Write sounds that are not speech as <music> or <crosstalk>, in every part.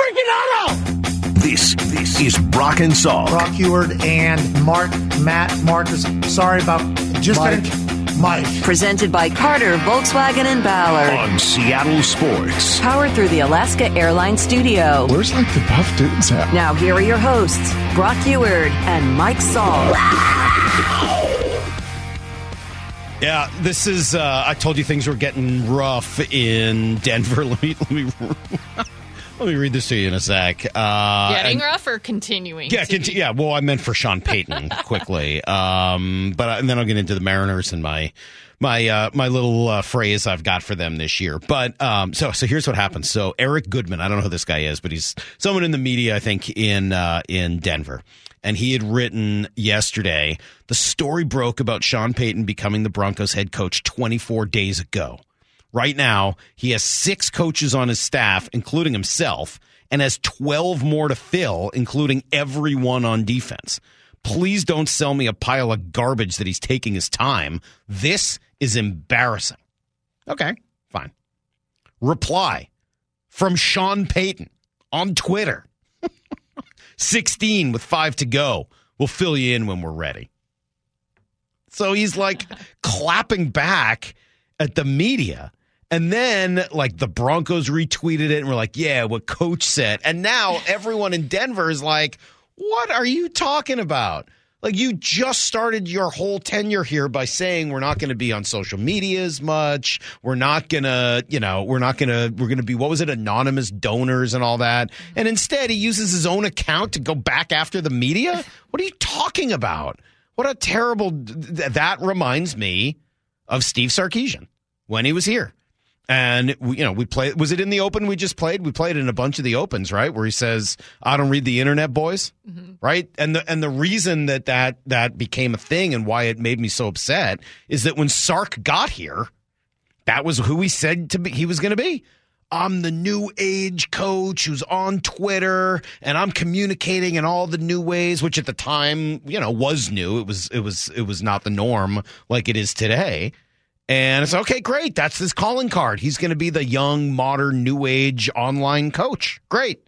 freaking auto! This this is Brock and Salk. Brock Huard and Mark, Matt, Marcus. Sorry about just Mike. Mike. Presented by Carter, Volkswagen, and Ballard. on Seattle Sports. Powered through the Alaska Airlines Studio. Where's like the buff dudes at? Now, here are your hosts, Brock Huard and Mike Salk. <laughs> Yeah, this is. Uh, I told you things were getting rough in Denver. <laughs> Let me let me let me read this to you in a sec. Uh, Getting and- rough or continuing? Yeah, conti- yeah. Well, I meant for Sean Payton <laughs> quickly, um, but and then I'll get into the Mariners and my my uh, my little uh, phrase I've got for them this year. But um, so so here's what happens. So Eric Goodman, I don't know who this guy is, but he's someone in the media, I think, in uh, in Denver. And he had written yesterday the story broke about Sean Payton becoming the Broncos head coach 24 days ago. Right now, he has six coaches on his staff, including himself, and has 12 more to fill, including everyone on defense. Please don't sell me a pile of garbage that he's taking his time. This is embarrassing. Okay, fine. Reply from Sean Payton on Twitter <laughs> 16 with five to go. We'll fill you in when we're ready. So he's like <laughs> clapping back at the media. And then, like, the Broncos retweeted it and were like, yeah, what coach said. And now <laughs> everyone in Denver is like, what are you talking about? Like, you just started your whole tenure here by saying we're not going to be on social media as much. We're not going to, you know, we're not going to, we're going to be, what was it, anonymous donors and all that. And instead, he uses his own account to go back after the media. What are you talking about? What a terrible, th- that reminds me of Steve Sarkisian when he was here. And we, you know, we play. Was it in the open we just played? We played in a bunch of the opens, right? Where he says, "I don't read the internet, boys." Mm-hmm. Right? And the and the reason that that that became a thing and why it made me so upset is that when Sark got here, that was who he said to be he was going to be. I'm the new age coach who's on Twitter and I'm communicating in all the new ways, which at the time, you know, was new. It was it was it was not the norm like it is today. And it's okay, great. That's his calling card. He's going to be the young, modern, new age online coach. Great.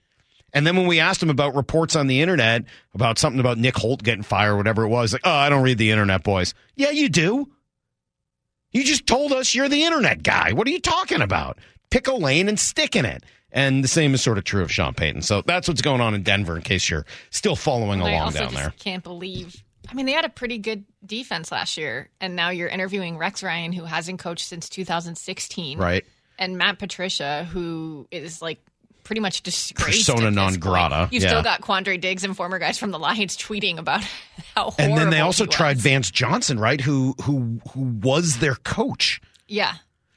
And then when we asked him about reports on the internet about something about Nick Holt getting fired, or whatever it was, like, oh, I don't read the internet, boys. Yeah, you do. You just told us you're the internet guy. What are you talking about? Pick a lane and stick in it. And the same is sort of true of Sean Payton. So that's what's going on in Denver in case you're still following along down just there. can't believe. I mean, they had a pretty good defense last year, and now you're interviewing Rex Ryan, who hasn't coached since 2016, Right. And Matt Patricia, who is like pretty much disgraced. Persona non grata, You've yeah. still got Quandre Diggs and former guys from the Lions tweeting about <laughs> how horrible. And then they also tried. Vance Johnson, right? Who who who was their coach. Yeah,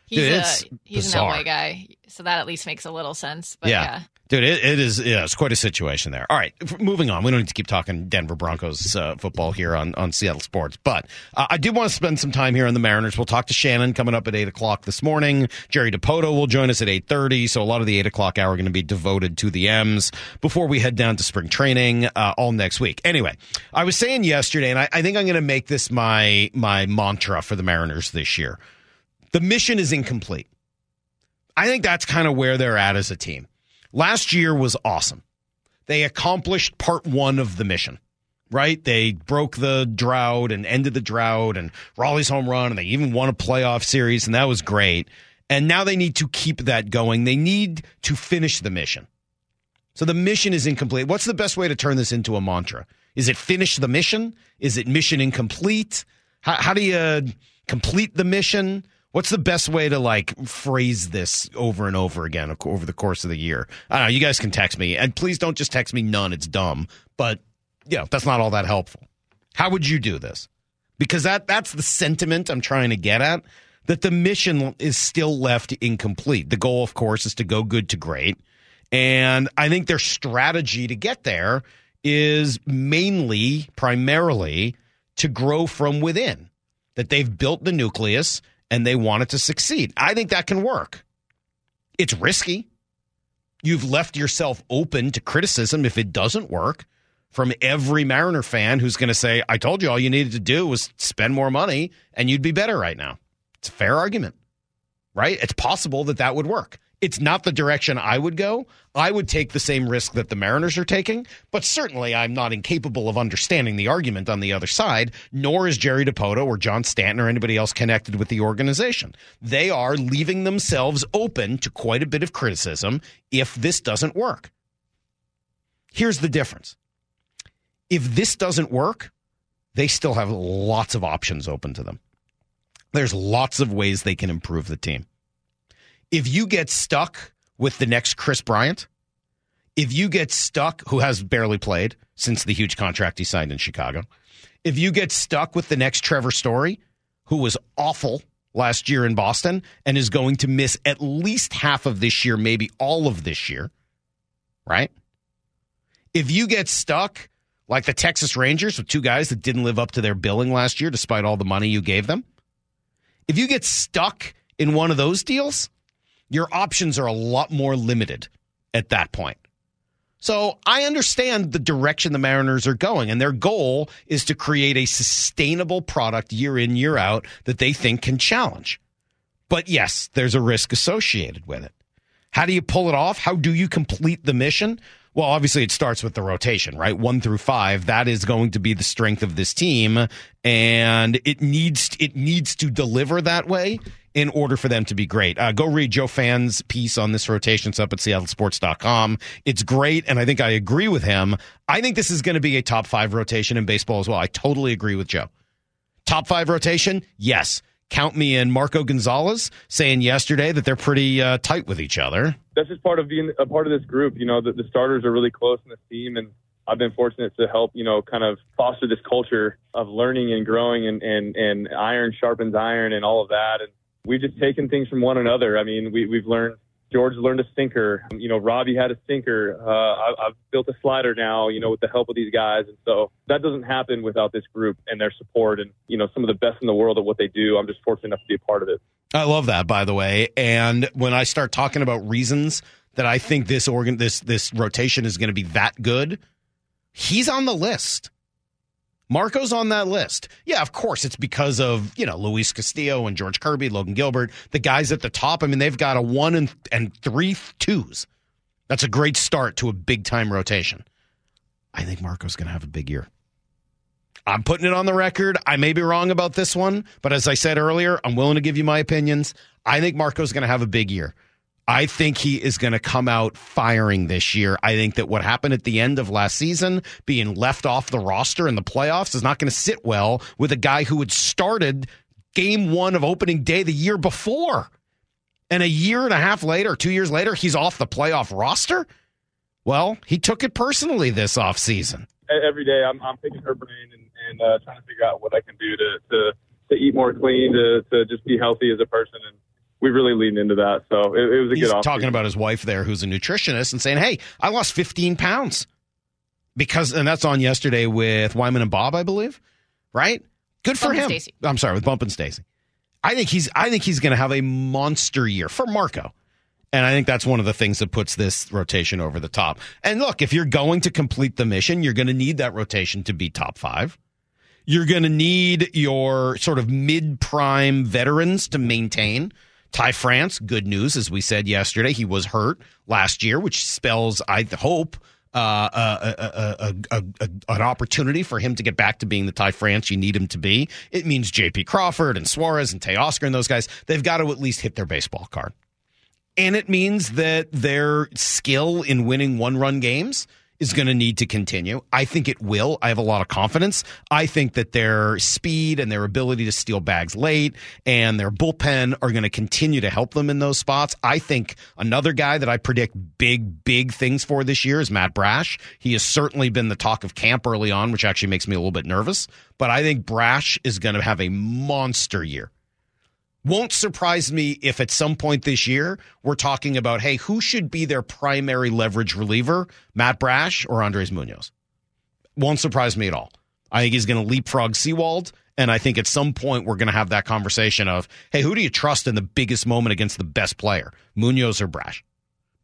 he's Dude, a he's bizarre. an LA guy, so that at least makes a little sense. But yeah. Dude, it, it is. Yeah, it's quite a situation there. All right, moving on. We don't need to keep talking Denver Broncos uh, football here on, on Seattle Sports, but uh, I do want to spend some time here on the Mariners. We'll talk to Shannon coming up at eight o'clock this morning. Jerry Dipoto will join us at eight thirty. So a lot of the eight o'clock hour going to be devoted to the M's before we head down to spring training uh, all next week. Anyway, I was saying yesterday, and I, I think I'm going to make this my my mantra for the Mariners this year. The mission is incomplete. I think that's kind of where they're at as a team. Last year was awesome. They accomplished part one of the mission, right? They broke the drought and ended the drought and Raleigh's home run, and they even won a playoff series, and that was great. And now they need to keep that going. They need to finish the mission. So the mission is incomplete. What's the best way to turn this into a mantra? Is it finish the mission? Is it mission incomplete? How, how do you complete the mission? What's the best way to like phrase this over and over again over the course of the year? I don't know. You guys can text me, and please don't just text me none. It's dumb, but you know that's not all that helpful. How would you do this? Because that that's the sentiment I'm trying to get at. That the mission is still left incomplete. The goal, of course, is to go good to great. And I think their strategy to get there is mainly, primarily, to grow from within. That they've built the nucleus and they want it to succeed. I think that can work. It's risky. You've left yourself open to criticism if it doesn't work from every Mariner fan who's going to say, I told you all you needed to do was spend more money and you'd be better right now. It's a fair argument, right? It's possible that that would work. It's not the direction I would go. I would take the same risk that the Mariners are taking, but certainly I'm not incapable of understanding the argument on the other side, nor is Jerry Dipoto or John Stanton or anybody else connected with the organization. They are leaving themselves open to quite a bit of criticism if this doesn't work. Here's the difference. If this doesn't work, they still have lots of options open to them. There's lots of ways they can improve the team. If you get stuck with the next Kris Bryant, if you get stuck, who has barely played since the huge contract he signed in Chicago, if you get stuck with the next Trevor Story, who was awful last year in Boston and is going to miss at least half of this year, maybe all of this year, right? If you get stuck like the Texas Rangers with two guys that didn't live up to their billing last year despite all the money you gave them, if you get stuck in one of those deals, your options are a lot more limited at that point. So I understand the direction the Mariners are going, and their goal is to create a sustainable product year in, year out that they think can challenge. But yes, there's a risk associated with it. How do you pull it off? How do you complete the mission? Well, obviously, it starts with the rotation, right? One through five. That is going to be the strength of this team, and it needs it needs to deliver that way in order for them to be great. Uh, go read Joe Fan's piece on this rotation. It's up at seattlesports.com. It's great, and I think I agree with him. I think this is going to be a top five rotation in baseball as well. I totally agree with Joe. Top five rotation, yes count me in. Marco Gonzalez saying yesterday that they're pretty uh, tight with each other. That's just part of being a part of this group. You know, the, the starters are really close in this team, and I've been fortunate to help, you know, kind of foster this culture of learning and growing, and and and iron sharpens iron, and all of that. And we've just taken things from one another. I mean, we we've learned George learned a sinker. You know, Robbie had a sinker. Uh, I, I've built a slider now, you know, with the help of these guys. And so that doesn't happen without this group and their support and, you know, some of the best in the world at what they do. I'm just fortunate enough to be a part of it. I love that, by the way. And when I start talking about reasons that I think this organ, this, this rotation is going to be that good, he's on the list. Marco's on that list. Yeah, of course, it's because of, you know, Luis Castillo and George Kirby, Logan Gilbert, the guys at the top. I mean, they've got a one and, and three twos. That's a great start to a big time rotation. I think Marco's going to have a big year. I'm putting it on the record. I may be wrong about this one, but as I said earlier, I'm willing to give you my opinions. I think Marco's going to have a big year. I think he is going to come out firing this year. I think that what happened at the end of last season, being left off the roster in the playoffs, is not going to sit well with a guy who had started game one of opening day the year before. And a year and a half later, two years later, he's off the playoff roster. Well, he took it personally this offseason. Every day I'm, I'm picking her brain and, and uh, trying to figure out what I can do to, to, to eat more clean, to, to just be healthy as a person. And we really leaned into that. So it, it was a good. He's good. talking about his wife there, who's a nutritionist, and saying, "Hey, I lost 15 pounds because," and that's on yesterday with Wyman and Bob, I believe. Right? Good for Bump him. Stacy. I'm sorry, with Bump and Stacy. I think he's. I think he's going to have a monster year for Marco. And I think that's one of the things that puts this rotation over the top. And look, if you're going to complete the mission, you're going to need that rotation to be top five. You're going to need your sort of mid prime veterans to maintain. Ty France, good news, as we said yesterday, he was hurt last year, which spells, I hope, uh, a, a, a, an opportunity for him to get back to being the Ty France you need him to be. It means J.P. Crawford and Suarez and Teoscar and those guys, they've got to at least hit their baseball card. And it means that their skill in winning one run games is going to need to continue. I think it will. I have a lot of confidence. I think that their speed and their ability to steal bags late and their bullpen are going to continue to help them in those spots. I think another guy that I predict big, big things for this year is Matt Brash. He has certainly been the talk of camp early on, which actually makes me a little bit nervous. But I think Brash is going to have a monster year won't surprise me if at some point this year we're talking about, hey, who should be their primary leverage reliever, Matt Brash or Andres Munoz? Won't surprise me at all. I think he's going to leapfrog Sewald. And I think at some point we're going to have that conversation of, hey, who do you trust in the biggest moment against the best player, Munoz or Brash?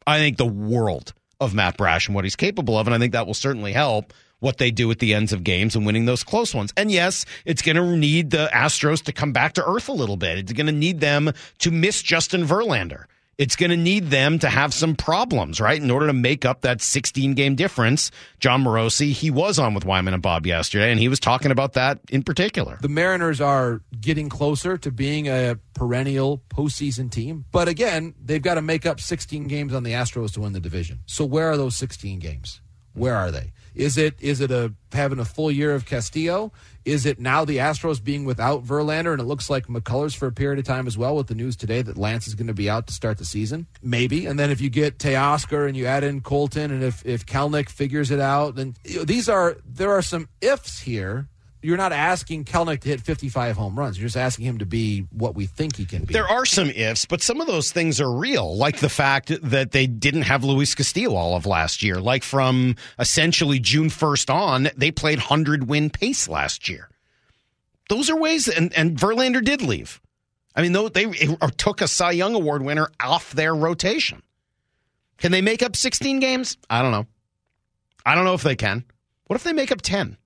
I think the world of Matt Brash and what he's capable of. And I think that will certainly help what they do at the ends of games and winning those close ones. And yes, it's going to need the Astros to come back to earth a little bit. It's going to need them to miss Justin Verlander. it's going to need them to have some problems, right? In order to make up that 16 game difference. Jon Morosi, he was on with Wyman and Bob yesterday, and he was talking about that in particular. The Mariners are getting closer to being a perennial postseason team. But again, they've got to make up 16 games on the Astros to win the division. So where are those 16 games? Where are they? Is it is it a having a full year of Castillo? Is it now the Astros being without Verlander and it looks like McCullers for a period of time as well with the news today that Lance is going to be out to start the season? Maybe. And then if you get Teoscar and you add in Colton and if if Kelenic figures it out, then you know, these are there are some ifs here you're not asking Kelenic to hit 55 home runs. You're just asking him to be what we think he can be. There are some ifs, but some of those things are real, like the fact that they didn't have Luis Castillo all of last year. Like from essentially June 1st on, they played 100 win pace last year. Those are ways, and, and Verlander did leave. I mean, they uh, took a Cy Young Award winner off their rotation. Can they make up 16 games? I don't know. I don't know if they can. What if they make up 10?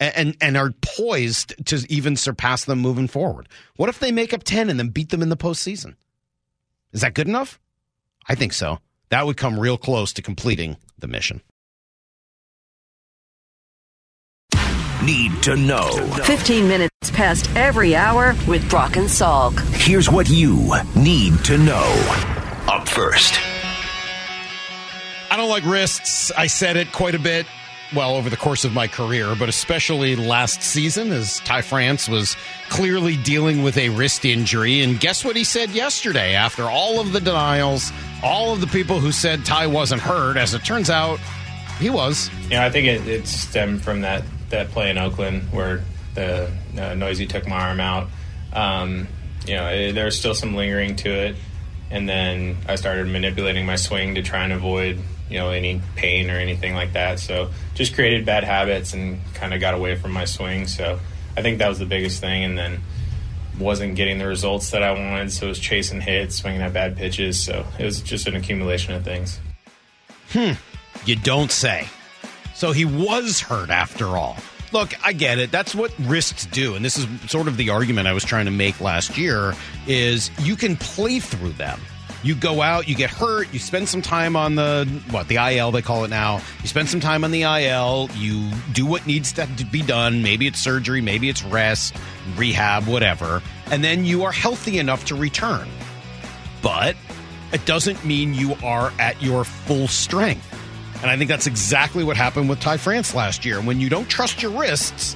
And and are poised to even surpass them moving forward. What if they make up ten and then beat them in the postseason? Is that good enough? I think so. That would come real close to completing the mission. Need to know. 15 minutes past every hour with Brock and Salk. Here's what you need to know. Up first. I don't like wrists. I said it quite a bit well, over the course of my career, but especially last season, as Ty France was clearly dealing with a wrist injury. And guess what he said yesterday after all of the denials, all of the people who said Ty wasn't hurt? As it turns out, he was. Yeah, I think it, it stemmed from that, that play in Oakland where the uh, Neuse took my arm out. Um, you know, it, there still some lingering to it. And then I started manipulating my swing to try and avoid you know any pain or anything like that. So just created bad habits and kind of got away from my swing. So I think that was the biggest thing, and then wasn't getting the results that I wanted. So it was chasing hits, swinging at bad pitches. So it was just an accumulation of things. Hmm. You don't say. So he was hurt after all. Look, I get it. That's what wrists do, and this is sort of the argument I was trying to make last year. Is you can play through them you go out, you get hurt, you spend some time on the what the IL they call it now. You spend some time on the IL, you do what needs to be done. Maybe it's surgery, maybe it's rest, rehab, whatever, and then you are healthy enough to return. But it doesn't mean you are at your full strength. And I think that's exactly what happened with Ty France last year. When you don't trust your wrists,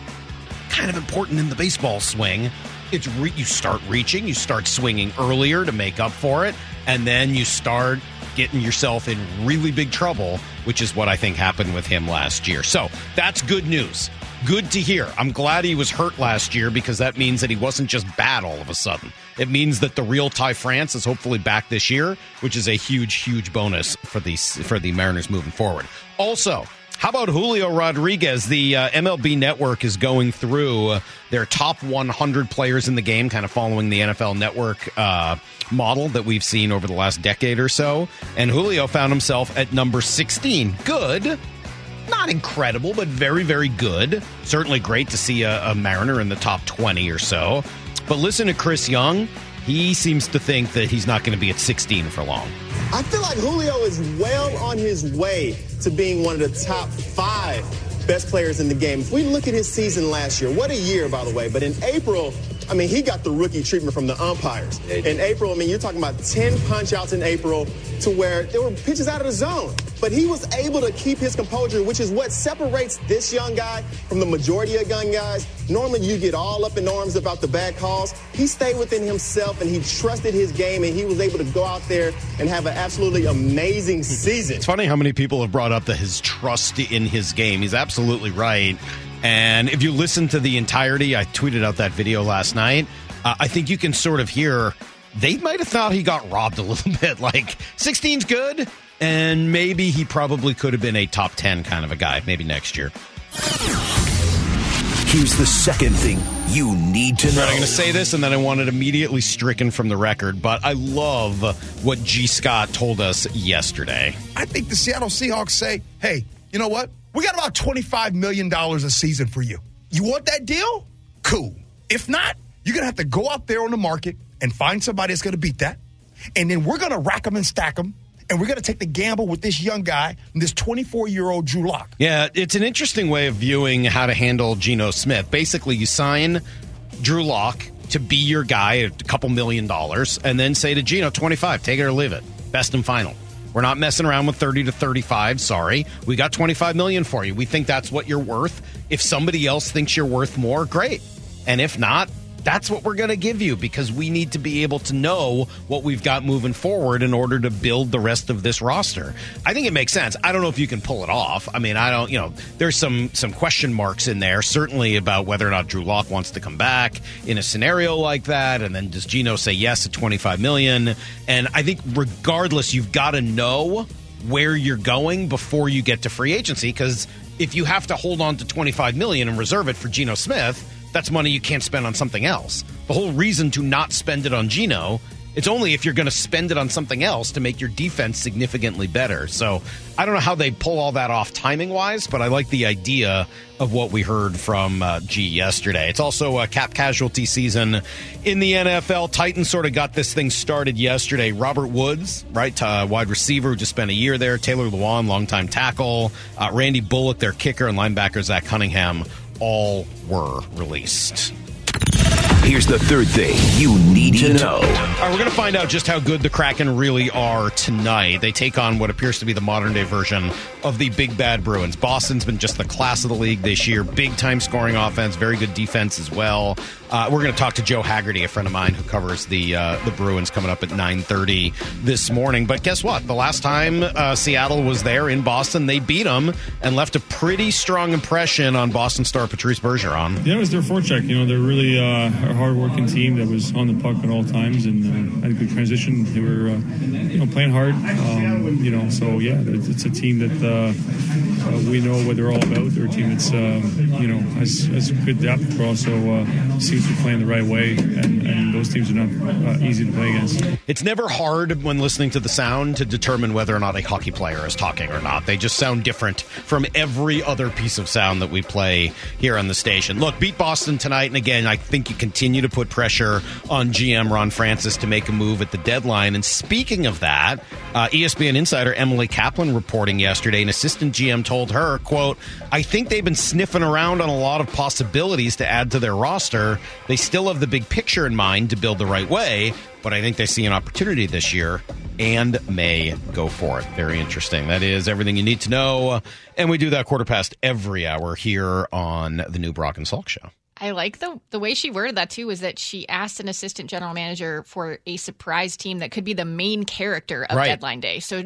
kind of important in the baseball swing. It's re- you start reaching, you start swinging earlier to make up for it, and then you start getting yourself in really big trouble, which is what I think happened with him last year. So that's good news. Good to hear. I'm glad he was hurt last year because that means that he wasn't just bad all of a sudden. It means that the real Ty France is hopefully back this year, which is a huge, huge bonus for the for the Mariners moving forward. Also, how about Julio Rodriguez? The uh, MLB Network is going through uh, their top 100 players in the game, kind of following the NFL Network uh, model that we've seen over the last decade or so. And Julio found himself at number 16. Good. Not incredible, but very, very good. Certainly great to see a, a Mariner in the top 20 or so. But listen to Chris Young. He seems to think that he's not going to be at 16 for long. I feel like Julio is well on his way to being one of the top five best players in the game. If we look at his season last year, what a year, by the way. But in April, I mean, he got the rookie treatment from the umpires. In April, I mean, you're talking about 10 punch outs in April to where there were pitches out of the zone. But he was able to keep his composure, which is what separates this young guy from the majority of young guys. Normally, you get all up in arms about the bad calls. He stayed within himself and he trusted his game, and he was able to go out there and have an absolutely amazing hmm. season. It's funny how many people have brought up the, his trust in his game. He's absolutely right. And if you listen to the entirety, I tweeted out that video last night. Uh, I think you can sort of hear they might have thought he got robbed a <laughs> little bit. Like 16's good, and maybe he probably could have been a top 10 kind of a guy, maybe next year. Here's the second thing you need to know. I'm going to say this, and then I want it immediately stricken from the record, but I love what G. Scott told us yesterday. I think the Seattle Seahawks say, hey, you know what? We got about $25 million a season for you. You want that deal? Cool. If not, you're going to have to go out there on the market and find somebody that's going to beat that. and then we're going to rack them and stack them, and we're going to take the gamble with this young guy, this 24 year old Drew Lock. Yeah, it's an interesting way of viewing how to handle Geno Smith. Basically, you sign Drew Lock to be your guy at a couple million dollars, and then say to Geno, 25, take it or leave it. Best and final. We're not messing around with 30 to 35. Sorry. We got 25 million for you. We think that's what you're worth. If somebody else thinks you're worth more, great. And if not, that's what we're going to give you because we need to be able to know what we've got moving forward in order to build the rest of this roster. I think it makes sense. I don't know if you can pull it off. I mean, I don't, you know, there's some some question marks in there certainly about whether or not Drew Lock wants to come back in a scenario like that and then does Geno say yes at 25 million? And I think regardless you've got to know where you're going before you get to free agency because if you have to hold on to 25 million and reserve it for Geno Smith, that's money you can't spend on something else. The whole reason to not spend it on Geno, it's only if you're going to spend it on something else to make your defense significantly better. So I don't know how they pull all that off timing wise, but I like the idea of what we heard from uh, G yesterday. It's also a cap casualty season in the NFL. Titans sort of got this thing started yesterday. Robert Woods, right, uh, wide receiver who just spent a year there. Taylor Lewan, longtime tackle. Uh, Randy Bullock, their kicker, and linebacker Zach Cunningham all were released. Here's the third thing you need to know. All right, we're going to find out just how good the Kraken really are tonight. They take on what appears to be the modern day version of the Big Bad Bruins. Boston's been just the class of the league this year. Big time scoring offense, very good defense as well. Uh, we're going to talk to Joe Haggerty, a friend of mine who covers the uh, the Bruins, coming up at nine thirty this morning. But guess what? The last time uh, Seattle was there in Boston, they beat them and left a pretty strong impression on Boston star Patrice Bergeron. Yeah, it was their forecheck. You know, they're really uh, a hard-working team that was on the puck at all times and uh, had a good transition. They were, uh, you know, playing hard. Um, you know, so yeah, it's, it's a team that uh, we know what they're all about. They're a team that's, um, you know, has, has good depth, but also uh, seems to be playing the right way. And, and those teams are not uh, easy to play against. It's never hard when listening to the sound to determine whether or not a hockey player is talking or not. They just sound different from every other piece of sound that we play here on the station. Look, beat Boston tonight, and again, I think you continue to put pressure on GM Ron Francis to make a move at the deadline. And speaking of that, uh, ESPN insider Emily Kaplan reporting yesterday, an assistant GM told her, "quote I think they've been sniffing around on a lot of possibilities to add to their roster. They still have the big picture in mind to build the right way." But I think they see an opportunity this year and may go for it. Very interesting. That is everything you need to know. And we do that quarter past every hour here on the new Brock and Salk show. I like the the way she worded that too. Was that she asked an assistant general manager for a surprise team that could be the main character of Right. deadline day. So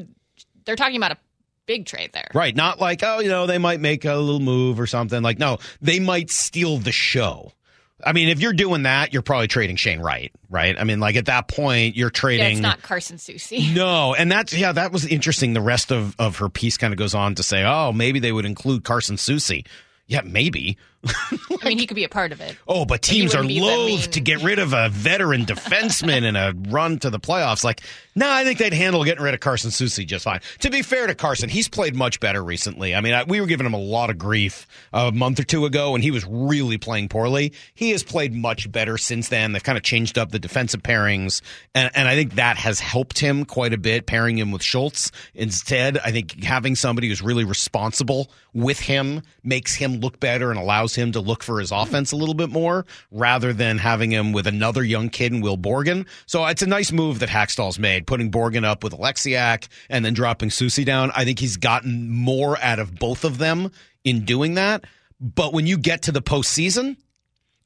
they're talking about a big trade there. Right. Not like, oh, you know, they might make a little move or something. Like, no, they might steal the show. I mean, if you're doing that, you're probably trading Shane Wright, right? I mean, like at that point, you're Yeah, trading. it's not Carson Soucy. <laughs> No, and that's yeah, that was interesting. The rest of of her piece kind of goes on to say, oh, maybe they would include Carson Soucy. Yeah, maybe. <laughs> I mean, he could be a part of it. Oh, but teams are be the loath to get rid of a veteran defenseman in a run to the playoffs. Like, no, I think they'd handle getting rid of Carson Soucy just fine. To be fair to Carson, he's played much better recently. I mean, I, we were giving him a lot of grief a month or two ago, and he was really playing poorly. He has played much better since then. They've kind of changed up the defensive pairings, and, and I think that has helped him quite a bit, pairing him with Schultz instead. I think having somebody who's really responsible with him makes him look better and allows him to look for his offense a little bit more rather than having him with another young kid in Will Borgen. So it's a nice move that Hakstol's made, putting Borgen up with Oleksiak and then dropping Soucy down. I think he's gotten more out of both of them in doing that. But when you get to the postseason,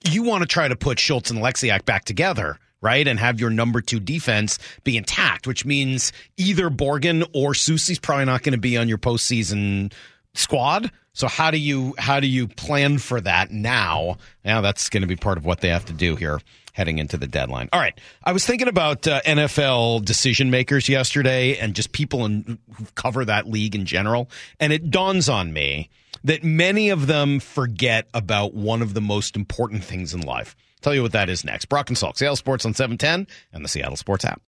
you want to try to put Schultz and Oleksiak back together, right? And have your number two defense be intact, which means either Borgen or Soucy's probably not going to be on your postseason squad. So how do you how do you plan for that now? Now that's going to be part of what they have to do here heading into the deadline. All right, I was thinking about uh, NFL decision makers yesterday and just people in, who cover that league in general, and it dawns on me that many of them forget about one of the most important things in life. Tell you what that is next. Brock and Salk, Seattle Sports on 710 and the Seattle Sports app.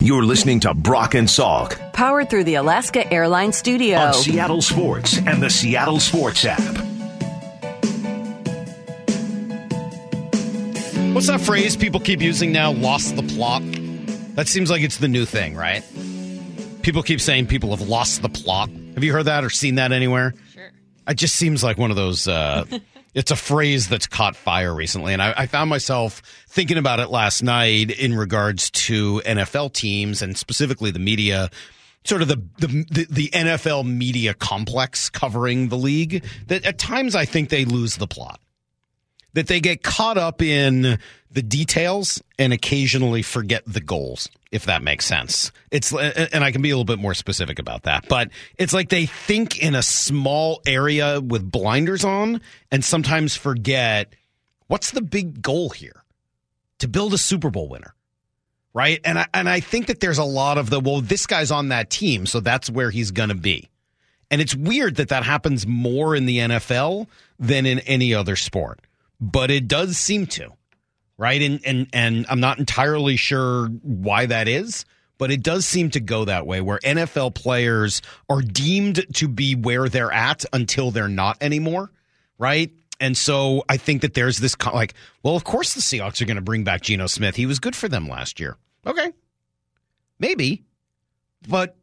You're listening to Brock and Salk Powered through the Alaska Airlines Studio. on Seattle Sports and the Seattle Sports app. What's that phrase people keep using now? Lost the plot. That seems like it's the new thing, right? People keep saying people have lost the plot. Have you heard that or seen that anywhere? Sure. It just seems like one of those. Uh, <laughs> it's a phrase that's caught fire recently, and I, I found myself thinking about it last night in regards to NFL teams and specifically the media. Sort of the, the the the NFL media complex covering the league. That at times I think they lose the plot that they get caught up in the details and occasionally forget the goals if that makes sense. It's and i can be a little bit more specific about that but it's like they think in a small area with blinders on and sometimes forget what's the big goal here? To build a super bowl winner right? And i and i think that there's a lot of the well this guy's on that team so that's where he's going to be. And it's weird that that happens more in the NFL than in any other sport but it does seem to, right? And and and I'm not entirely sure why that is, but it does seem to go that way where NFL players are deemed to be where they're at until they're not anymore, right? And so I think that there's this like, well, of course the Seahawks are going to bring back Geno Smith. He was good for them last year. Okay. Maybe. But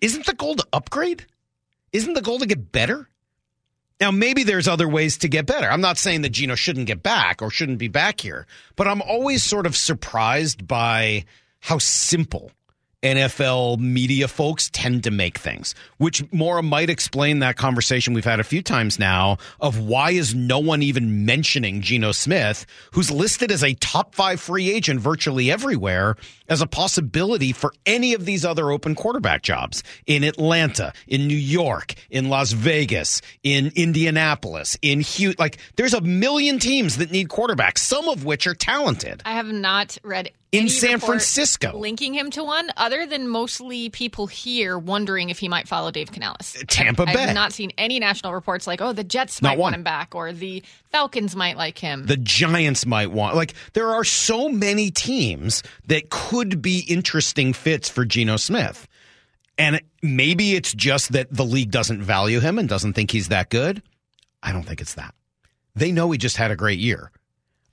isn't the goal to upgrade? Isn't the goal to get better? Now, maybe there's other ways to get better. I'm not saying that Geno shouldn't get back or shouldn't be back here, but I'm always sort of surprised by how simple NFL media folks tend to make things, which more might explain that conversation we've had a few times now of why is no one even mentioning Geno Smith, who's listed as a top five free agent virtually everywhere as a possibility for any of these other open quarterback jobs in Atlanta, in New York, in Las Vegas, in Indianapolis, in Houston. Like there's a million teams that need quarterbacks, some of which are talented. I have not read in San Francisco. linking him to one, other than mostly people here wondering if he might follow Dave Canales. Uh, Tampa Bay. I've not seen any national reports like, oh, the Jets might want him back, or the Falcons might like him. the Giants might want. Like there are so many teams that could be interesting fits for Geno Smith. And maybe it's just that the league doesn't value him and doesn't think he's that good. I don't think it's that. They know he just had a great year.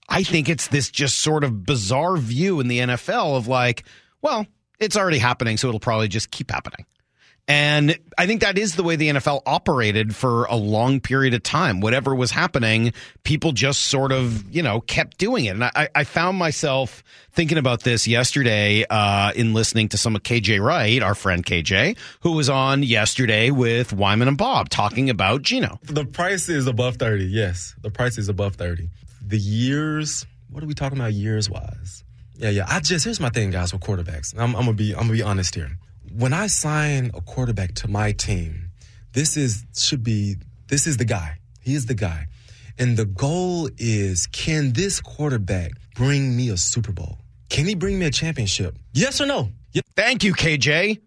I think it's this just sort of bizarre view in the NFL of like, well, it's already happening, so it'll probably just keep happening. And I think that is the way the NFL operated for a long period of time. Whatever was happening, people just sort of, you know, kept doing it. And I, I found myself thinking about this yesterday uh, in listening to some of KJ Wright, our friend KJ, who was on yesterday with Wyman and Bob talking about Geno. The price is above 30, yes. The price is above 30. The years, what are we talking about years wise? Yeah, yeah. I just here's my thing, guys, with quarterbacks. I'm, I'm gonna be I'm gonna be honest here. When I sign a quarterback to my team, this is should be this is the guy. He is the guy. And the goal is can this quarterback bring me a Super Bowl? Can he bring me a championship? Yes or no? Thank you, KJ.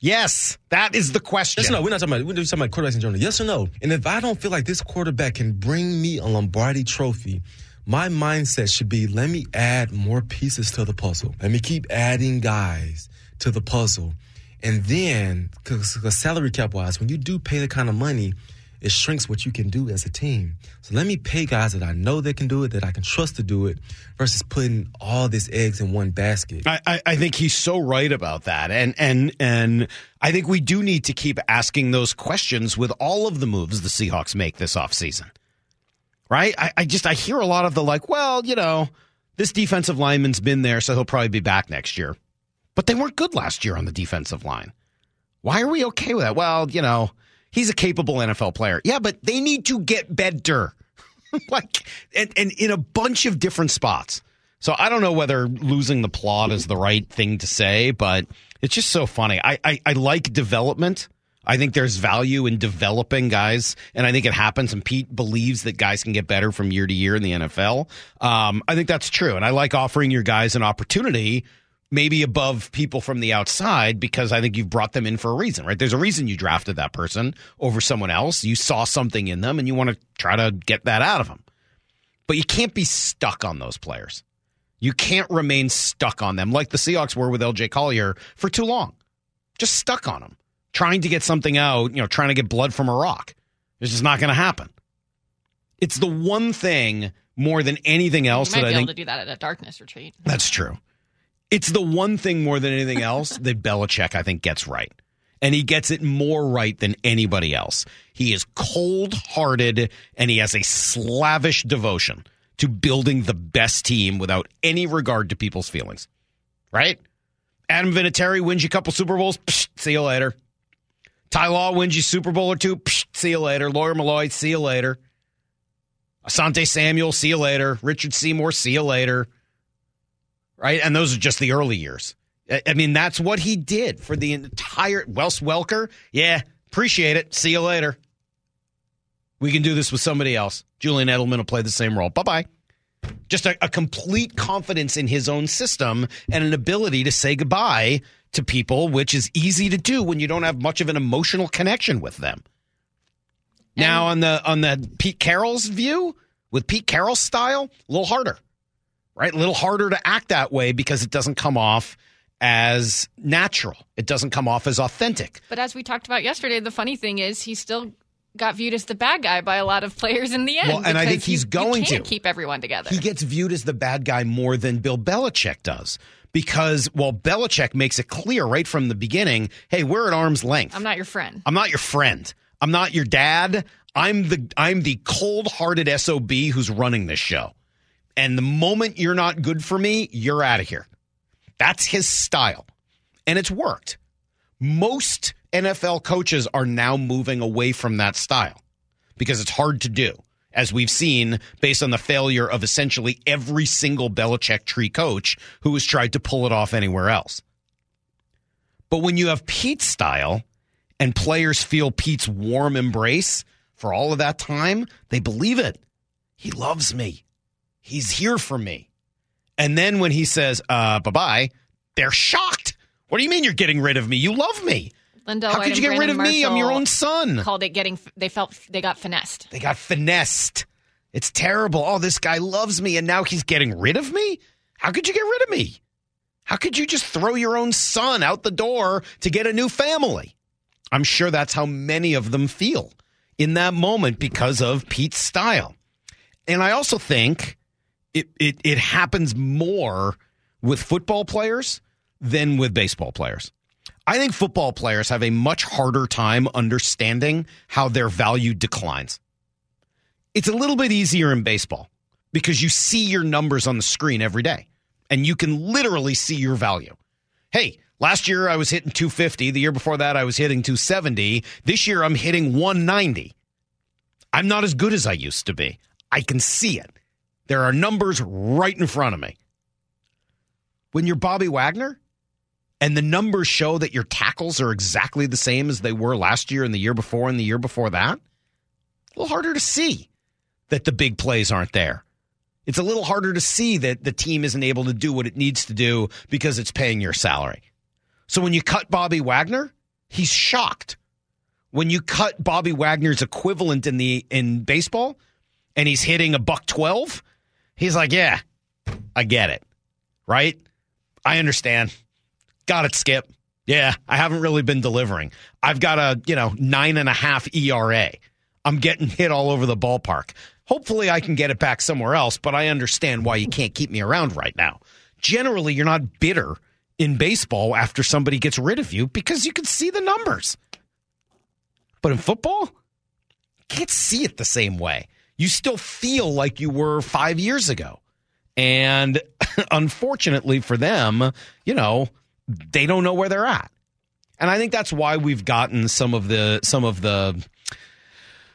Yes, that is the question. Yes or no? We're not talking about we're talking about quarterbacks in general. Yes or no? And if I don't feel like this quarterback can bring me a Lombardi trophy, my mindset should be let me add more pieces to the puzzle. Let me keep adding guys to the puzzle. And then, because salary cap wise, when you do pay the kind of money, it shrinks what you can do as a team. So let me pay guys that I know that can do it, that I can trust to do it, versus putting all these eggs in one basket. I, I, I think he's so right about that, and and and I think we do need to keep asking those questions with all of the moves the Seahawks make this offseason. Right? I, I just I hear a lot of the like, well, you know, this defensive lineman's been there, so he'll probably be back next year. But they weren't good last year on the defensive line. Why are we okay with that? Well, you know, he's a capable NFL player. Yeah, but they need to get better. <laughs> like and, and in a bunch of different spots. So I don't know whether losing the plot is the right thing to say, but it's just so funny. I, I, I like development. I think there's value in developing guys, and I think it happens. And Pete believes that guys can get better from year to year in the NFL. Um, I think that's true, and I like offering your guys an opportunity, maybe above people from the outside, because I think you've brought them in for a reason, right? There's a reason you drafted that person over someone else. You saw something in them, and you want to try to get that out of them. But you can't be stuck on those players. You can't remain stuck on them like the Seahawks were with LJ Collier for too long. Just stuck on them, trying to get something out, you know, trying to get blood from a rock. It's just not going to happen. It's the one thing more than anything else You might that be I able think to do that at a darkness retreat. that's true. It's the one thing more than anything else that Belichick, I think, gets right. And he gets it more right than anybody else. He is cold hearted and he has a slavish devotion to building the best team without any regard to people's feelings. Right? Adam Vinatieri wins you a couple Super Bowls. Psh, see you later. Ty Law wins you Super Bowl or two. Psh, see you later. Lawyer Milloy, see you later. Asante Samuel, see you later. Richard Seymour, see you later right? And those are just the early years. I mean, that's what he did for the entire Wes Welker. Yeah, appreciate it. See you later. We can do this with somebody else. Julian Edelman will play the same role. Bye bye. Just a, a complete confidence in his own system and an ability to say goodbye to people, which is easy to do when you don't have much of an emotional connection with them. Now on the on the Pete Carroll's view, with Pete Carroll's style, a little harder right? A little harder to act that way because it doesn't come off as natural. It doesn't come off as authentic. But as we talked about yesterday, the funny thing is he still got viewed as the bad guy by a lot of players in the end. Well, and I think he's you- going you can't to. keep everyone together. He gets viewed as the bad guy more than Bill Belichick does. Because while Belichick makes it clear right from the beginning, hey, we're at arm's length. I'm not your friend. I'm not your friend. I'm not your dad. I'm the I'm the cold-hearted SOB who's running this show. And the moment you're not good for me, you're out of here. That's his style. And it's worked. Most NFL coaches are now moving away from that style because it's hard to do, as we've seen based on the failure of essentially every single Belichick tree coach who has tried to pull it off anywhere else. But when you have Pete's style and players feel Pete's warm embrace for all of that time, they believe it. He loves me. He's here for me. And then when he says, uh, bye bye, they're shocked. What do you mean you're getting rid of me? You love me. Lindell How White could you get rid of Brandon me? I'm your own son. Called it getting. They felt they got finessed. They got finessed. It's terrible. Oh, this guy loves me, and now he's getting rid of me? How could you get rid of me? How could you just throw your own son out the door to get a new family? I'm sure that's how many of them feel in that moment because of Pete's style. And I also think it, it, it happens more with football players than with baseball players. I think football players have a much harder time understanding how their value declines. It's a little bit easier in baseball because you see your numbers on the screen every day and you can literally see your value. Hey, last year I was hitting 250. The year before that I was hitting 270. This year I'm hitting 190. I'm not as good as I used to be. I can see it. There are numbers right in front of me. When you're Bobby Wagner and the numbers show that your tackles are exactly the same as they were last year and the year before and the year before that, a little harder to see that the big plays aren't there. It's a little harder to see that the team isn't able to do what it needs to do because it's paying your salary. So when you cut Bobby Wagner, he's shocked. When you cut Bobby Wagner's equivalent in the in baseball and he's hitting a buck 12, he's like, "Yeah, I get it." Right? I understand. Got it, Skip. Yeah, I haven't really been delivering. I've got a, you know, nine and a half ERA. I'm getting hit all over the ballpark. Hopefully I can get it back somewhere else, but I understand why you can't keep me around right now. Generally, you're not bitter in baseball after somebody gets rid of you because you can see the numbers. But in football, you can't see it the same way. You still feel like you were five years ago. And <laughs> unfortunately for them, you know, they don't know where they're at. And I think that's why we've gotten some of the some of the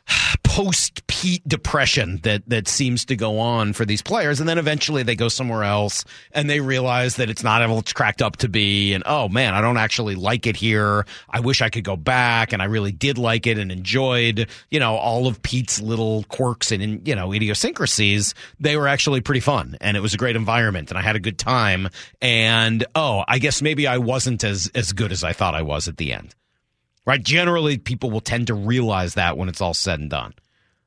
<sighs> post Pete depression that that seems to go on for these players, and then eventually they go somewhere else and they realize that it's not all it's cracked up to be, and oh man, I don't actually like it here. I wish I could go back, and I really did like it and enjoyed, you know, all of Pete's little quirks and you know idiosyncrasies. They were actually pretty fun, and it was a great environment, and I had a good time. And oh, I guess maybe I wasn't as as good as I thought I was at the end right? Generally, people will tend to realize that when it's all said and done.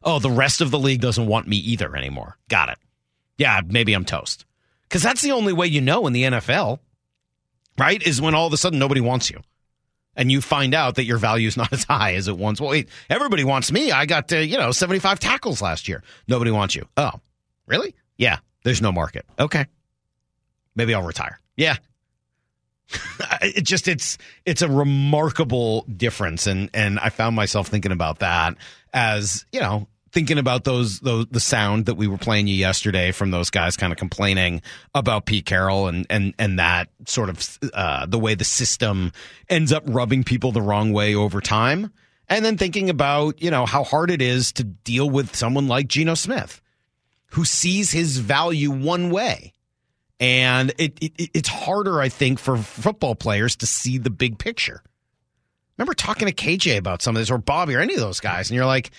Oh, the rest of the league doesn't want me either anymore. Got it. Yeah, maybe I'm toast. Because that's the only way you know in the NFL, right? Is when all of a sudden nobody wants you. And you find out that your value is not <laughs> as high as it once. Well, wait, everybody wants me. I got, uh, you know, 75 tackles last year. Nobody wants you. Oh, Really? Yeah. There's no market. Okay. Maybe I'll retire. Yeah. <laughs> it just it's it's a remarkable difference and and I found myself thinking about that as, you know, thinking about those those the sound that we were playing you yesterday from those guys kind of complaining about Pete Carroll and and and that sort of uh, the way the system ends up rubbing people the wrong way over time, and then thinking about you know how hard it is to deal with someone like Geno Smith, who sees his value one way. And it, it it's harder, I think, for football players to see the big picture. Remember talking to KJ about some of this, or Bobby, or any of those guys, and you're like,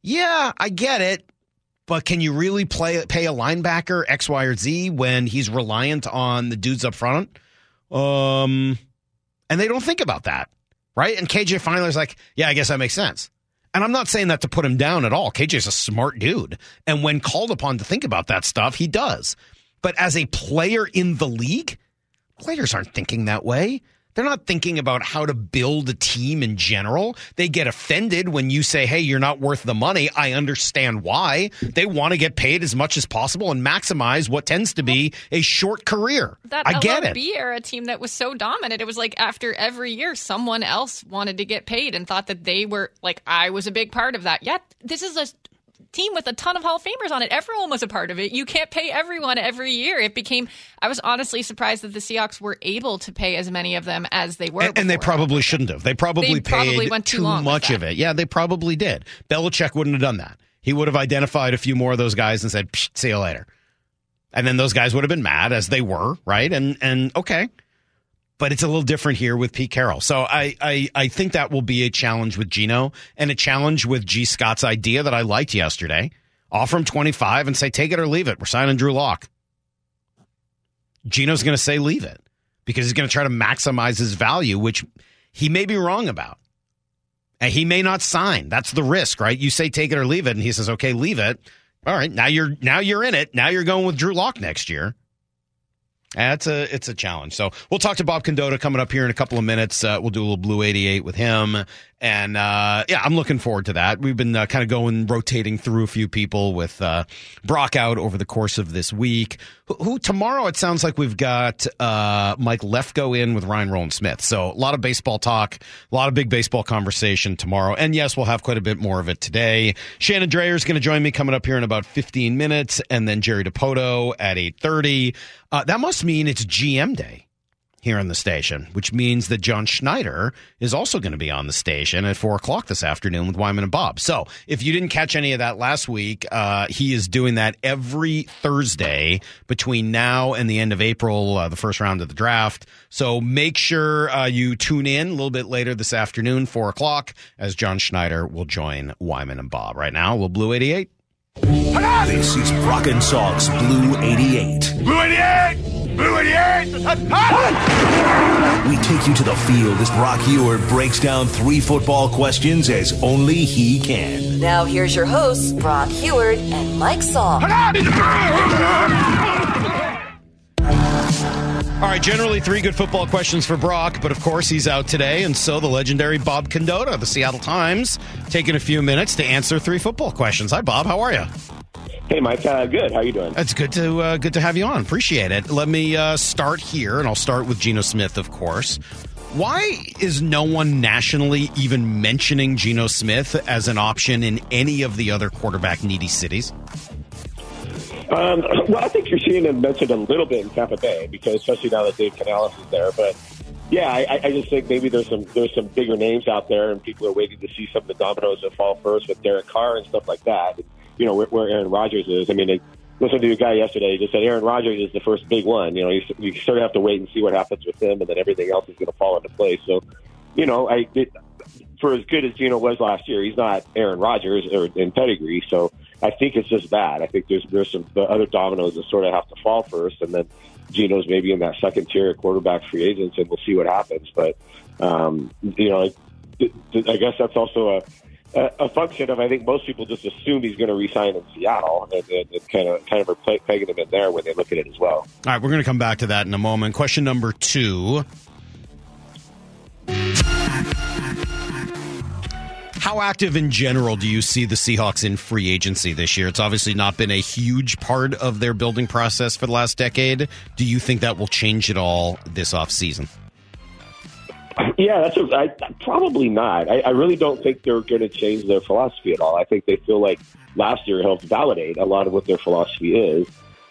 yeah, I get it. But can you really play pay a linebacker X, Y, or Z when he's reliant on the dudes up front? Um, and they don't think about that, right? And KJ finally is like, yeah, I guess that makes sense. And I'm not saying that to put him down at all. KJ's a smart dude. And when called upon to think about that stuff, he does. But as a player in the league, players aren't thinking that way. They're not thinking about how to build a team in general. They get offended when you say, hey, you're not worth the money. I understand why. They want to get paid as much as possible and maximize what tends to be a short career. That I get LRB it. era team that was so dominant, it was like after every year, someone else wanted to get paid and thought that they were like, I was a big part of that. Yeah, this is a team with a ton of Hall of Famers on it. Everyone was a part of it. You can't pay everyone every year. It became, I was honestly surprised that the Seahawks were able to pay as many of them as they were. And, and they probably shouldn't have. They probably They paid probably went too long much of it. Yeah, they probably did. Belichick wouldn't have done that. He would have identified a few more of those guys and said, Psh, "See you later," and then those guys would have been mad as they were, right? And and okay, but it's a little different here with Pete Carroll. So I I I think that will be a challenge with Geno and a challenge with Gee Scott's idea that I liked yesterday. Offer him twenty five and say, "Take it or leave it." We're signing Drew Lock. Geno's going to say leave it because he's going to try to maximize his value, which he may be wrong about. And he may not sign. That's the risk, right? You say take it or leave it, and he says, okay, leave it. All right, now you're now you're in it. Now you're going with Drew Lock next year. That's a it's a challenge. So we'll talk to Bob Condotta coming up here in a couple of minutes. Uh, we'll do a little Blue 88 with him, and uh, yeah, I'm looking forward to that. We've been uh, kind of going rotating through a few people with uh, Brock out over the course of this week. Who, who tomorrow? It sounds like we've got uh, Mike Lefko in with Ryan Rowland-Smith. So a lot of baseball talk, a lot of big baseball conversation tomorrow, and yes, we'll have quite a bit more of it today. Shannon Drayer is going to join me coming up here in about 15 minutes, and then Jerry Dipoto at 8:30. Uh, that must mean it's GM day here on the station, which means that John Schneider is also going to be on the station at four o'clock this afternoon with Wyman and Bob. So if you didn't catch any of that last week, uh, he is doing that every Thursday between now and the end of April, uh, the first round of the draft. So make sure uh, you tune in a little bit later this afternoon, four o'clock, as John Schneider will join Wyman and Bob. Right now, we'll Blue 88. This is Brock and Salk's Blue 88. Blue 88! Blue 88! We take you to the field as Brock Huard breaks down three football questions as only he can. Now here's your hosts, Brock Huard and Mike Salk. All right, generally three good football questions for Brock, but of course he's out today, and so the legendary Bob Condotta, of the Seattle Times, taking a few minutes to answer three football questions. Hi, Bob. How are you? Hey, Mike. Uh, good. How are you doing? It's good to uh, good to have you on. Appreciate it. Let me uh, start here, and I'll start with Geno Smith, of course. Why is no one nationally even mentioning Geno Smith as an option in any of the other quarterback needy cities? Um, well, I think you're seeing him mentioned a little bit in Tampa Bay because, especially now that Dave Canales is there. But yeah, I, I just think maybe there's some there's some bigger names out there, and people are waiting to see some of the dominoes that fall first with Derek Carr and stuff like that. You know where, where Aaron Rodgers is. I mean, I listened to a guy yesterday. He just said Aaron Rodgers is the first big one. You know, you, you sort of have to wait and see what happens with him, and then everything else is going to fall into place. So, you know, I it, for as good as Geno was last year, he's not Aaron Rodgers or in pedigree. So I think it's just that. I think there's there's some the other dominoes that sort of have to fall first, and then Geno's maybe in that second tier of quarterback free agents, and we'll see what happens. But um, you know, I, I guess that's also a a function of I think most people just assume he's going to resign in Seattle and, and, and kind of kind of are pegging him in there when they look at it as well. All right, we're going to come back to that in a moment. Question number two. How active in general do you see the Seahawks in free agency this year? It's obviously not been a huge part of their building process for the last decade. Do you think that will change at all this offseason? Yeah, that's a, I, probably not. I, I really don't think they're going to change their philosophy at all. I think they feel like last year helped validate a lot of what their philosophy is.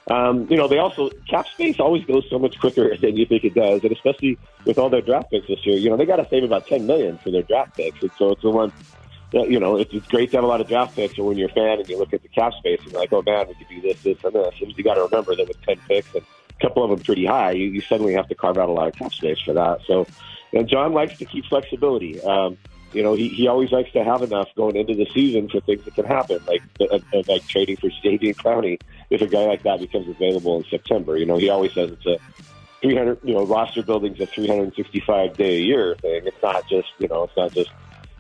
Um, you know, they also cap space always goes so much quicker <laughs> than you think it does, and especially with all their draft picks this year. You know, they got to save about ten million for their draft picks, and so it's the one. You know, it's, great to have a lot of draft picks, and when you're a fan and you look at the cap space and you're like, oh man, we could do this, this, and this. You got to remember that with ten picks and a couple of them pretty high, you, you suddenly have to carve out a lot of cap space for that. So, and John likes to keep flexibility. Um, you know, he, he always likes to have enough going into the season for things that can happen, like uh, uh, like trading for Jadeveon Clowney if a guy like that becomes available in September. You know, he always says it's a 300, you know, roster building's a 365 day a year thing. It's not just, you know, it's not just,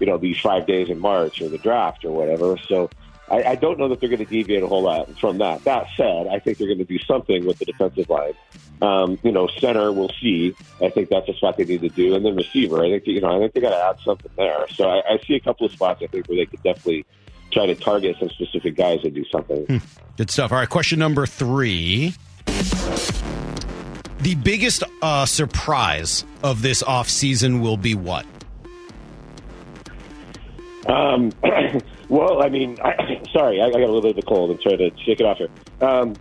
you know, these five days in March or the draft or whatever. So I, I don't know that they're going to deviate a whole lot from that. That said, I think they're going to do something with the defensive line. Um, you know, center, we'll see. I think that's a spot they need to do, and then receiver. I think you know, I think they got to add something there. So I, I see a couple of spots I think where they could definitely try to target some specific guys and do something. Hmm. Good stuff. All right, question number three. The biggest uh, surprise of this offseason will be what? Um, <clears throat> well, I mean, I, <clears throat> sorry, I, I got a little bit of a cold. I'm trying to shake it off here. Um,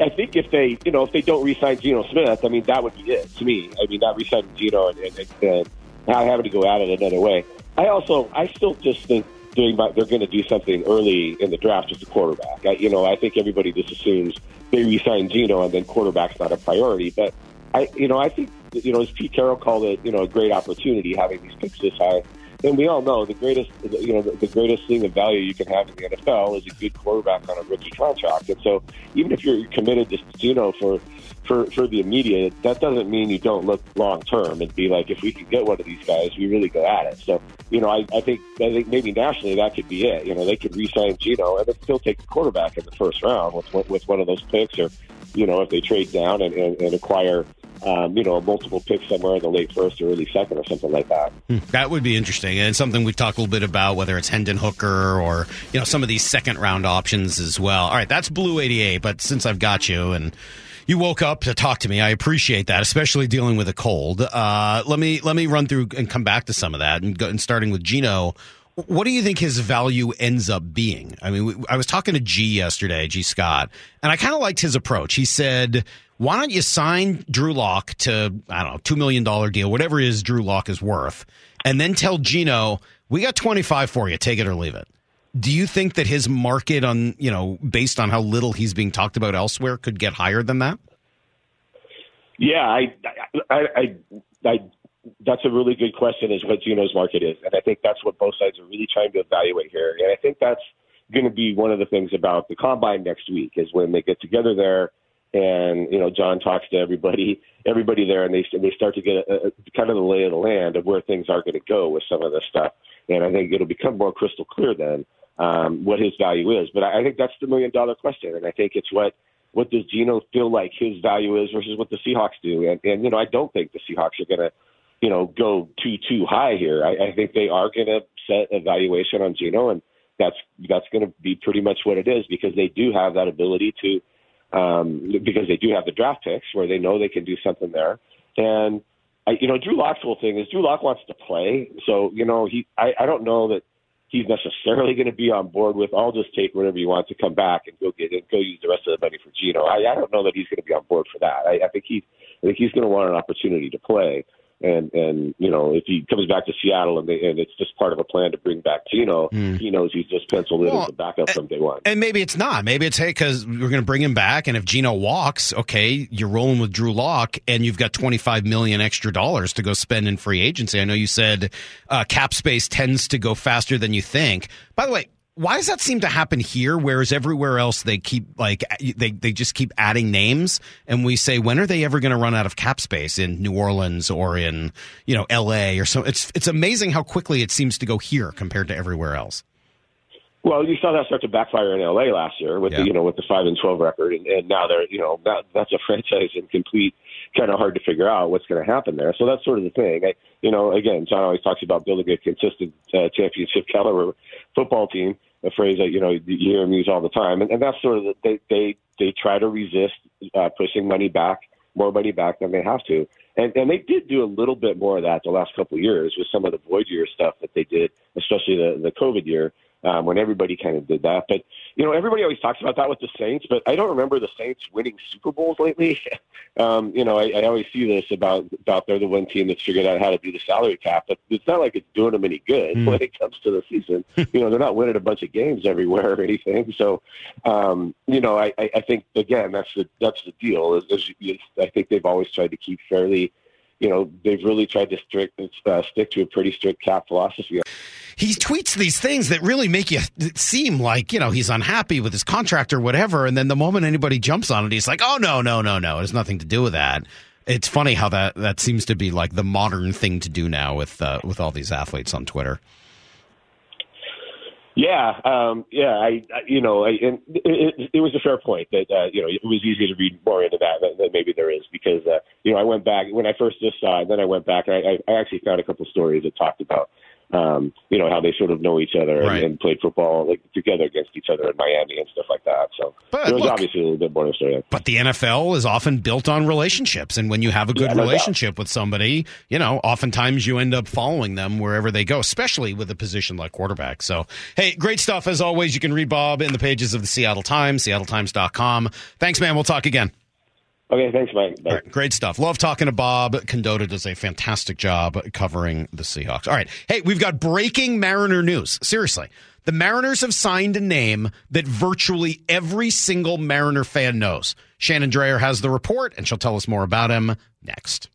I think if they, you know, if they don't re-sign Geno Smith, I mean, that would be it to me. I mean, not re-signing Geno and, and, and not having to go at it another way. I also, I still just think doing, they're going to do something early in the draft with the quarterback. I, you know, I think everybody just assumes they re-sign Geno and then quarterback's not a priority. But I, you know, I think, you know, as Pete Carroll called it, you know, a great opportunity having these picks this high and we all know the greatest, you know, the, the greatest thing of value you can have in the NFL is a good quarterback on a rookie contract. And so, even if you're committed to Geno for for for the immediate, that doesn't mean you don't look long term and be like, if we can get one of these guys, we really go at it. So, you know, I, I think I think maybe nationally that could be it. You know, they could re-sign Geno and then still take the quarterback in the first round with with one of those picks, or you know, if they trade down and, and, and acquire um, you know, a multiple pick somewhere in the late first or early second or something like that. Hmm. That would be interesting, and something we've talked a little bit about, whether it's Hendon Hooker or you know some of these second round options as well. All right, that's Blue eighty eight. But since I've got you and you woke up to talk to me. I appreciate that, especially dealing with a cold. Uh, let me let me run through and come back to some of that, and, go, and starting with Geno. What do you think his value ends up being? I mean, I was talking to G yesterday, Gee Scott, and I kind of liked his approach. He said why don't you sign Drew Lock to, I don't know, $2 million deal, whatever it is Drew Lock is worth, and then tell Gino, we got 25 for you, take it or leave it. Do you think that his market on, you know, based on how little he's being talked about elsewhere could get higher than that? Yeah, I, I, I, I that's a really good question is what Gino's market is. And I think that's what both sides are really trying to evaluate here. And I think that's going to be one of the things about the combine next week is when they get together there and you know John talks to everybody everybody there and they they start to get a, a, kind of the lay of the land of where things are going to go with some of this stuff. And I think it'll become more crystal clear then um, what his value is. But I, I think that's the million dollar question and I think it's what what does Geno feel like his value is versus what the Seahawks do? And and you know I don't think the Seahawks are going to you know go too too high here. I, I think they are going to set a valuation on Geno and that's that's going to be pretty much what it is because they do have that ability to um, because they do have the draft picks where they know they can do something there. And I, you know, Drew Lock's whole thing is Drew Lock wants to play, so you know he. I, I don't know that he's necessarily going to be on board with. I'll just take whatever you want to come back and go get it, go use the rest of the money for Geno. I, I don't know that he's going to be on board for that. I, I think he, I think he's going to want an opportunity to play. And and you know if he comes back to Seattle and they, and it's just part of a plan to bring back Geno, mm. he knows he's just penciled in well, as a backup from day one. And maybe it's not. Maybe it's hey because we're going to bring him back, and if Geno walks, okay, you're rolling with Drew Lock, and you've got 25 million extra dollars to go spend in free agency. I know you said uh, cap space tends to go faster than you think. By the way, why does that seem to happen here whereas everywhere else they keep like they, they just keep adding names? And we say when are they ever going to run out of cap space in new orleans or in you know la or so? It's it's amazing how quickly it seems to go here compared to everywhere else. Well, you saw that start to backfire in LA last year with yeah. the you know with the five and twelve record, and, and now they're you know that, that's a franchise in complete kind of hard to figure out what's going to happen there. So that's sort of the thing. I, you know, again, John always talks about building a consistent uh, championship caliber football team. A phrase that you know you hear him use all the time, and, and that's sort of the, they they they try to resist uh, pushing money back, more money back than they have to, and and they did do a little bit more of that the last couple of years with some of the void year stuff that they did, especially the the COVID year um, when everybody kind of did that. But you know, everybody always talks about that with the Saints, but I don't remember the Saints winning Super Bowls lately. <laughs> um, you know, I, I always see this about about they're the one team that's figured out how to do the salary cap, but it's not like it's doing them any good mm. <laughs> when it comes to the season. <laughs> you know, they're not winning a bunch of games everywhere or anything. So, um, you know, I, I think again that's the that's the deal. Is, is, is I think they've always tried to keep fairly you know, they've really tried to strict, uh, stick to a pretty strict cap philosophy. He tweets these things that really make you seem like, you know, he's unhappy with his contract or whatever. And then the moment anybody jumps on it, he's like, oh, no, no, no, no. It has nothing to do with that. It's funny how that, that seems to be like the modern thing to do now with, uh, with all these athletes on Twitter. Yeah, um, yeah, I, I, you know, I, and it, it, it was a fair point that uh, you know it was easier to read more into that than, than maybe there is because uh, you know I went back when I first just saw it, then I went back and I, I actually found a couple stories that talked about um, you know, how they sort of know each other and, right. and, played football like together against each other in Miami and stuff like that. So but there was look, obviously a little bit more the story. But the NFL is often built on relationships, and when you have a good Yeah, no relationship with somebody, you know, oftentimes you end up following them wherever they go, especially with a position like quarterback. So, hey, great stuff as always. You can read Bob in the pages of the Seattle Times, seattletimes.com. Thanks, man. We'll talk again. Okay, thanks, Mike. Great stuff. Love talking to Bob. Condotta does a fantastic job covering the Seahawks. All right. Hey, we've got breaking Mariner news. Seriously. The Mariners have signed a name that virtually every single Mariner fan knows. Shannon Drayer has the report, and she'll tell us more about him next.